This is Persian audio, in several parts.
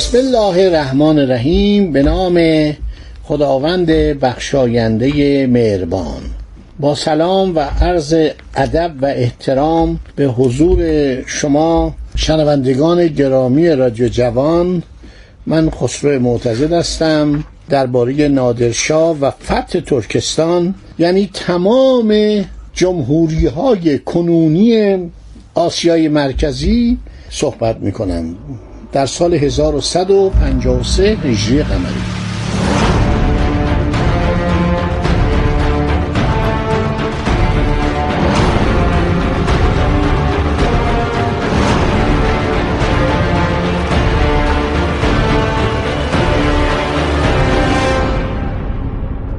بسم الله الرحمن الرحیم به نام خداوند بخشاینده مهربان. با سلام و عرض ادب و احترام به حضور شما شنوندگان گرامی رادیو جوان من خسرو معتزد هستم درباره نادرشاه و فتح ترکستان یعنی تمام جمهوری های کنونی آسیای مرکزی صحبت می کنم در سال 1153 هجری قمری.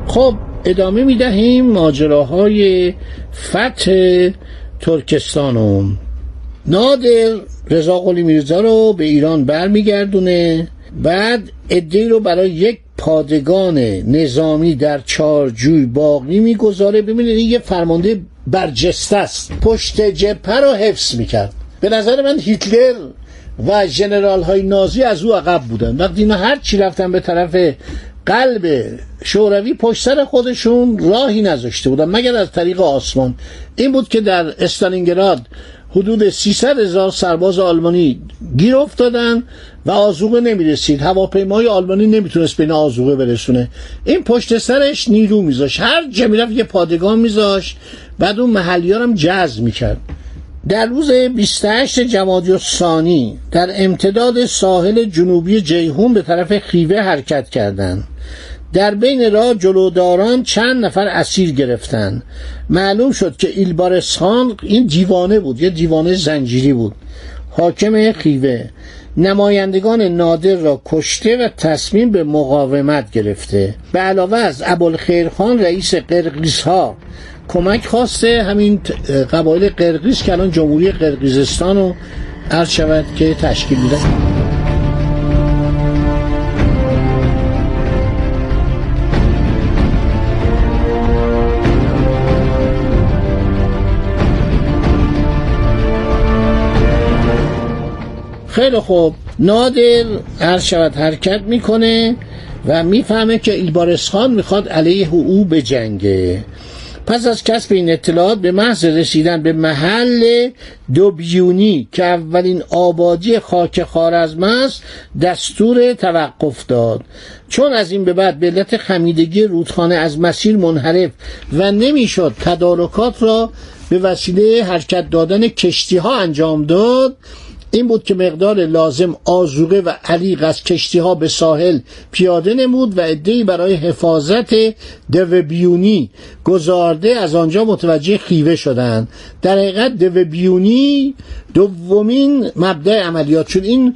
خب ادامه می دهیم ماجراهای فتح ترکستان. نادر رضا قلی میرزا رو به ایران برمیگردونه. بعد ادهی رو برای یک پادگان نظامی در چارجوی باقی می‌گذاره. ببینید این یه فرمانده برجسته است. پشت جبهه رو حفظ می‌کرد. به نظر من هیتلر و جنرال های نازی از او عقب بودن. وقتی اینا هر چی رفتن به طرف قلب شوروی پشت سر خودشون راهی نذاشته بودن مگر از طریق آسمان. این بود که در استالینگراد حدود 300 هزار سرباز آلمانی گیر افتادن و آزوقه نمی رسید هواپیمای آلمانی نمی‌تونست بین آزوقه برسونه. این پشت سرش نیرو میذاش هر جا می‌رفت یه پادگان میذاش بعد اون محلی هم جذب می‌کرد. در روز 28 جمادی ثانی در امتداد ساحل جنوبی جیهون به طرف خیوه حرکت کردند. در بین راه جلوداران چند نفر اسیر گرفتن معلوم شد که ایلبارسخان این دیوانه بود یه دیوانه زنجیری بود. حاکم خیوه. نمایندگان نادر را کشته و تصمیم به مقاومت گرفته. به علاوه از ابوالخیرخان رئیس قرقیز ها کمک خواسته همین قبایل قرقیز که الان جمهوری قرقیزستان رو عرض شود که تشکیل میده خیلی خوب. نادر هر شود حرکت می‌کنه و می‌فهمه که ایلبارسخان می‌خواد علیه او بجنگه. پس از کسب این اطلاعات به محض رسیدن به محل دوبیونی که اولین آبادی خاک خارزم است دستور توقف داد. چون از این به بعد به علت خمیدگی رودخانه از مسیر منحرف و نمی‌شد تدارکات را به وسیله حرکت دادن کشتی ها انجام داد این بود که مقدار لازم آزوقه و علیق از کشتی ها به ساحل پیاده نمود و ادهی برای حفاظت دوبیونی گذارده از آنجا متوجه خیوه شدند. در حقیقت دوبیونی دومین مبدع عملیات شد. این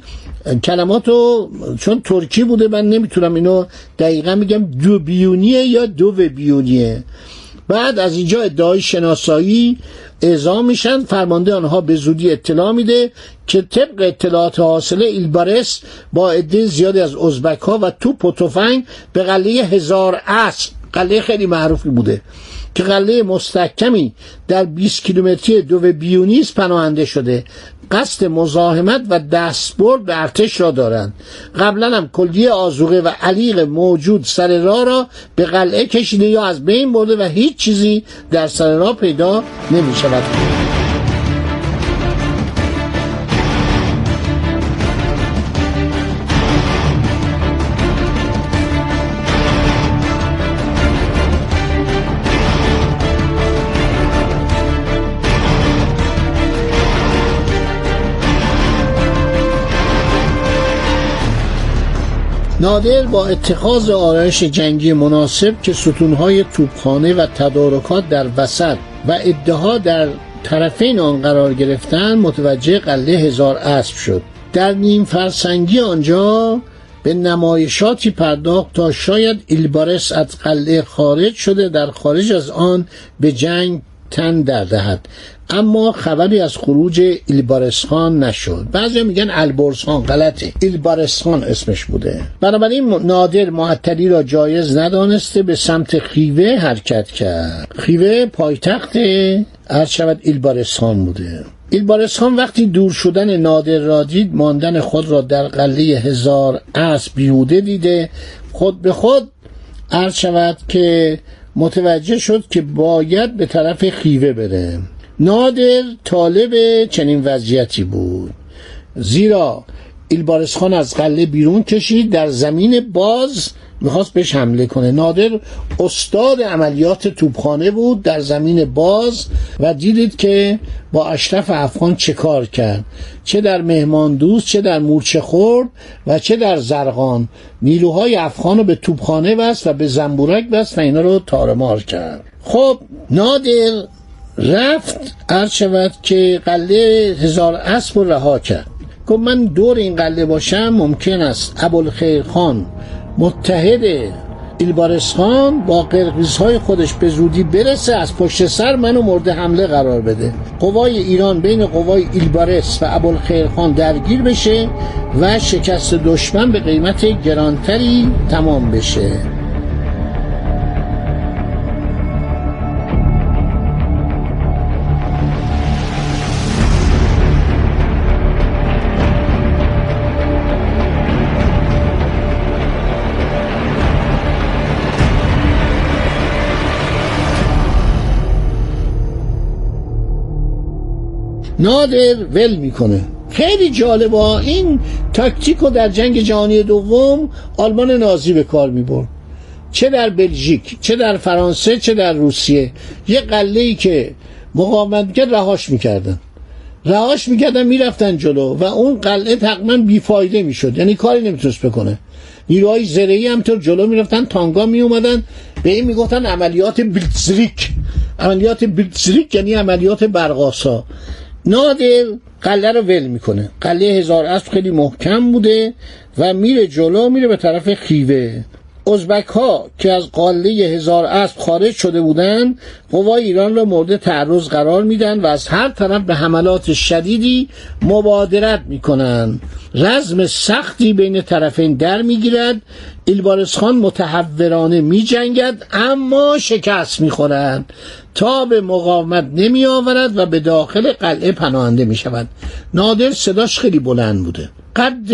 کلماتو چون ترکی بوده من نمی‌تونم اینو دقیقا میگم دو بیونیه یا دو بیونیه بعد از اینجا ادعای شناسایی اعزام میشن فرمانده آنها به زودی اطلاع میده که طبق اطلاعات حاصله ایلبارس با عده زیادی از ازبک ها و توپ و تفنگ به قلعه هزار اسب قلعه خیلی معروفی بوده که قلعه مستحکمی در 20 کیلومتری دو بیونیس پناهنده شده قصد مزاحمت و دستبرد به ارتش را دارند. قبلا هم کلیه آزوقه و علیق موجود سر راه را به قلعه کشیده یا از بین برده و هیچ چیزی در سر راه پیدا نمی شود نادر با اتخاذ آرایش جنگی مناسب که ستونهای توپخانه و تدارکات در وسط و ادعا در طرفین آن قرار گرفتن متوجه قله هزار اسب شد. در نیم فرسنگی آنجا به نمایشاتی پرداخت تا شاید ایلبارس از قلعه خارج شده در خارج از آن به جنگ تن در دهد. اما خبری از خروج ایلبارسخان نشد. بعضی میگن البرزخان غلطه. ایلبارسخان اسمش بوده. بنابراین نادر معطلی را جایز ندانسته به سمت خیوه حرکت کرد. خیوه پایتخت عرض شود ایلبارسخان بوده. ایلبارسخان وقتی دور شدن نادر را دید ماندن خود را در قله هزار اسب بیهوده دیده. خود به خود عرض شود که متوجه شد که باید به طرف خیوه بره. نادر طالب چنین وضعیتی بود. زیرا ایلبارسخان از قله بیرون کشید در زمین باز می‌خواست بهش حمله کنه. نادر استاد عملیات توپخانه بود در زمین باز و دیدید که با اشرف افغان چه کار کرد. چه در مهمان دوست چه در مورچه خورد و چه در زرغان. نیروهای افغان رو به توپخانه بست و به زنبورک بست و اینا رو تارمار کرد. خب نادر رفت عرض شود که قله هزار اسب رو رها کرد. گفت من دور این قله باشم ممکن است ابوالخیر خان متحد ایلبارستان با قرقیزهای خودش به زودی برسه از پشت سر منو مورد حمله قرار بده. قوای ایران بین قوای ایلبارس و ابوالخیرخان درگیر بشه و شکست دشمن به قیمت گرانتری تمام بشه. نادر ول می‌کنه. خیلی جالبه این تاکتیک رو در جنگ جهانی دوم آلمان نازی به کار می‌برد. چه در بلژیک چه در فرانسه چه در روسیه. یه قله ای که مقاومت می‌کرد رهاش می‌کردن. رهاش می‌کردن می‌رفتن جلو و اون قلعه تقریبا بیفایده می‌شد. یعنی کاری نمی‌تونست بکنه. نیروهای زرهی هم تو جلو می‌رفتن تانگا میومدن به این می‌گفتن عملیات بلیتزریک عملیات بلیتزریک یعنی عملیات برقاسا نادر قله رو ول می‌کنه. قله هزار اسب خیلی محکم بوده و میره جلو میره به طرف خیوه. ازبک ها که از قله هزار اسب خارج شده بودند قوای ایران را مورد تعرض قرار میدن و از هر طرف به حملات شدیدی مبادرت می‌کنند. رزم سختی بین طرفین در می‌گیرد. ایلبارس خان متحورانه میجنگد اما شکست می‌خورد. تا به مقاومت نمی آورد و به داخل قلعه پناهنده می شود نادر صداش خیلی بلند بوده. قد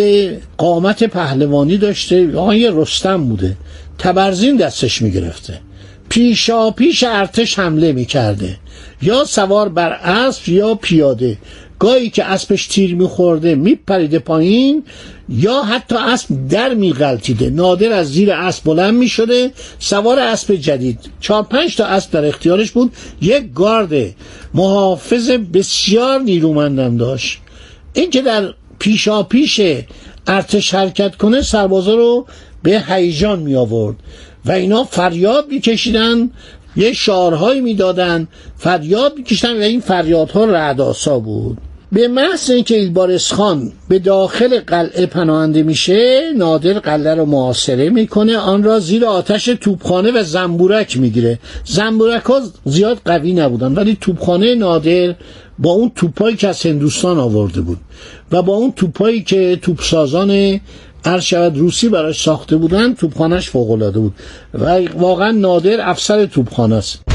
قامت پهلوانی داشته. آقای رستم بوده. تبرزین دستش می گرفته پیشا پیش ارتش حمله می کرده یا سوار بر اسب یا پیاده. گاهی که اسبش تیر میخورده میپریده پایین یا حتی اسب در میغلطیده. نادر از زیر اسب بلند می‌شده. سوار اسب جدید. چهار پنج تا اسب در اختیارش بود. یک گارد محافظ بسیار نیرومندم داشت. این که در پیشا پیش ارتش حرکت کنه سربازا رو به هیجان می آورد. و اینا فریاد میکشیدن یه شعارهایی می‌دادن فریاد میکشیدن و این فریادها رعداسا بود. به محض اینکه ایلبارس خان به داخل قلعه پناهنده میشه نادر قلعه رو محاصره می‌کنه آن را زیر آتش توپخانه و زنبورک می‌گیره. زنبورک ها زیاد قوی نبودن ولی توپخانه نادر با اون توپایی که از هندوستان آورده بود. و با اون توپایی که توپسازان عرض شود روسی براش ساخته بودن توپخانهش فوق العاده بود. و واقعا نادر افسر توپخانه است.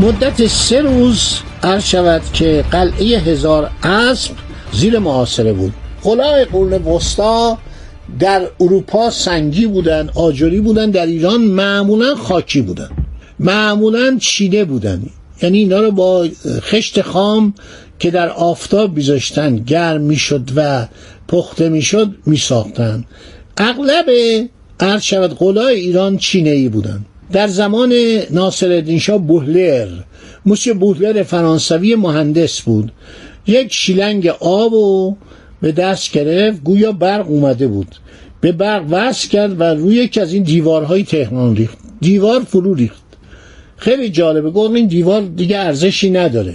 مدت سه روز عرض شود که قلعه هزار اسب زیر محاصره بود. قلعه قرن وسطا در اروپا سنگی بودن آجری بودن در ایران معمولا خاکی بودن معمولا چینه بودن یعنی اینا رو با خشت خام که در آفتاب بیذاشتن گرم می‌شد و پخته می‌شد میساختن. اغلب عرض شود قلای ایران چینه ای بودن در زمان ناصر شاه بوهلر موسی بوهلر فرانسوی مهندس بود. یک شیلنگ آب و به دست گرفت گویا برق اومده بود. به برق وصل کرد و روی یکی از این دیوارهای تهران ریخت. دیوار فرو ریخت. خیلی جالبه گفت این دیوار دیگه ارزشی نداره.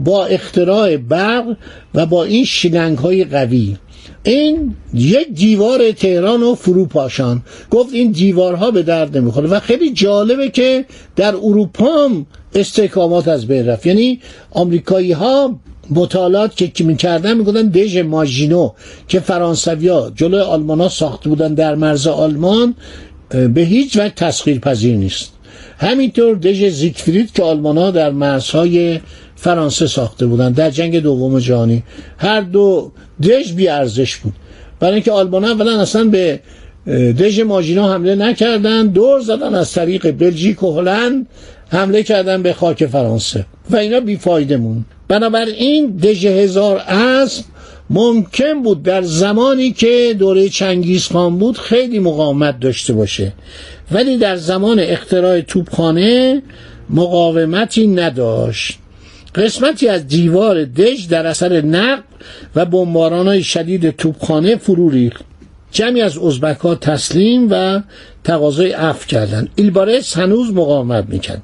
با اختراع برق و با این شیلنگ های قوی. این یک دیوار تهران و فرو پاشان. گفت این دیوارها به درد نمی‌خوره. و خیلی جالبه که در اروپا هم استحکامات از بین رفت. یعنی آمریکایی ها مطالعات که می‌کردن می‌گفتن دژ ماژینو که فرانسویا جلوی آلمان ها ساخته بودن در مرز آلمان به هیچ وجه تسخیر پذیر نیست. همینطور دژ زیگفرید که آلمان ها در مرزهای فرانسه ساخته بودن در جنگ دوم جهانی. هر دو دژ بی ارزش بود. برای اینکه آلمان اولا اصلا به دژ ماژینا حمله نکردن دور زدن از طریق بلژیک و هلند حمله کردن به خاک فرانسه. و اینا بیفایده مون بنابراین دژ هزار اسب ممکن بود در زمانی که دوره چنگیز خان بود خیلی مقاومت داشته باشه. ولی در زمان اختراع توپخانه مقاومتی نداشت. قسمتی از دیوار دژ در اثر نقب و های شدید توپخانه فرو ریخت. جمعی از ازبک ها تسلیم و تقاضای عفو کردند. ایلبارس هنوز مقاومت می‌کرد.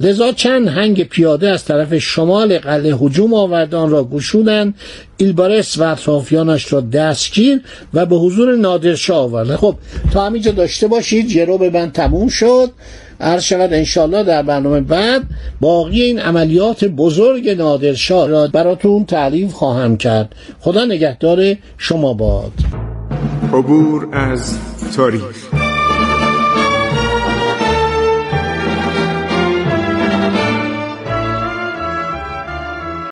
لذا چند هنگ پیاده از طرف شمال قلعه هجوم آوردان را گشودند. ایلبارس و اطرافیانش را دستگیر و به حضور نادرشاه آوردن خب تا همینجا داشته باشید یه رو به من تموم شد. عرض شود انشالله در برنامه بعد باقی این عملیات بزرگ نادرشاه را براتون تعریف خواهم کرد. خدا نگهدار شما باد. عبور از تاریخ.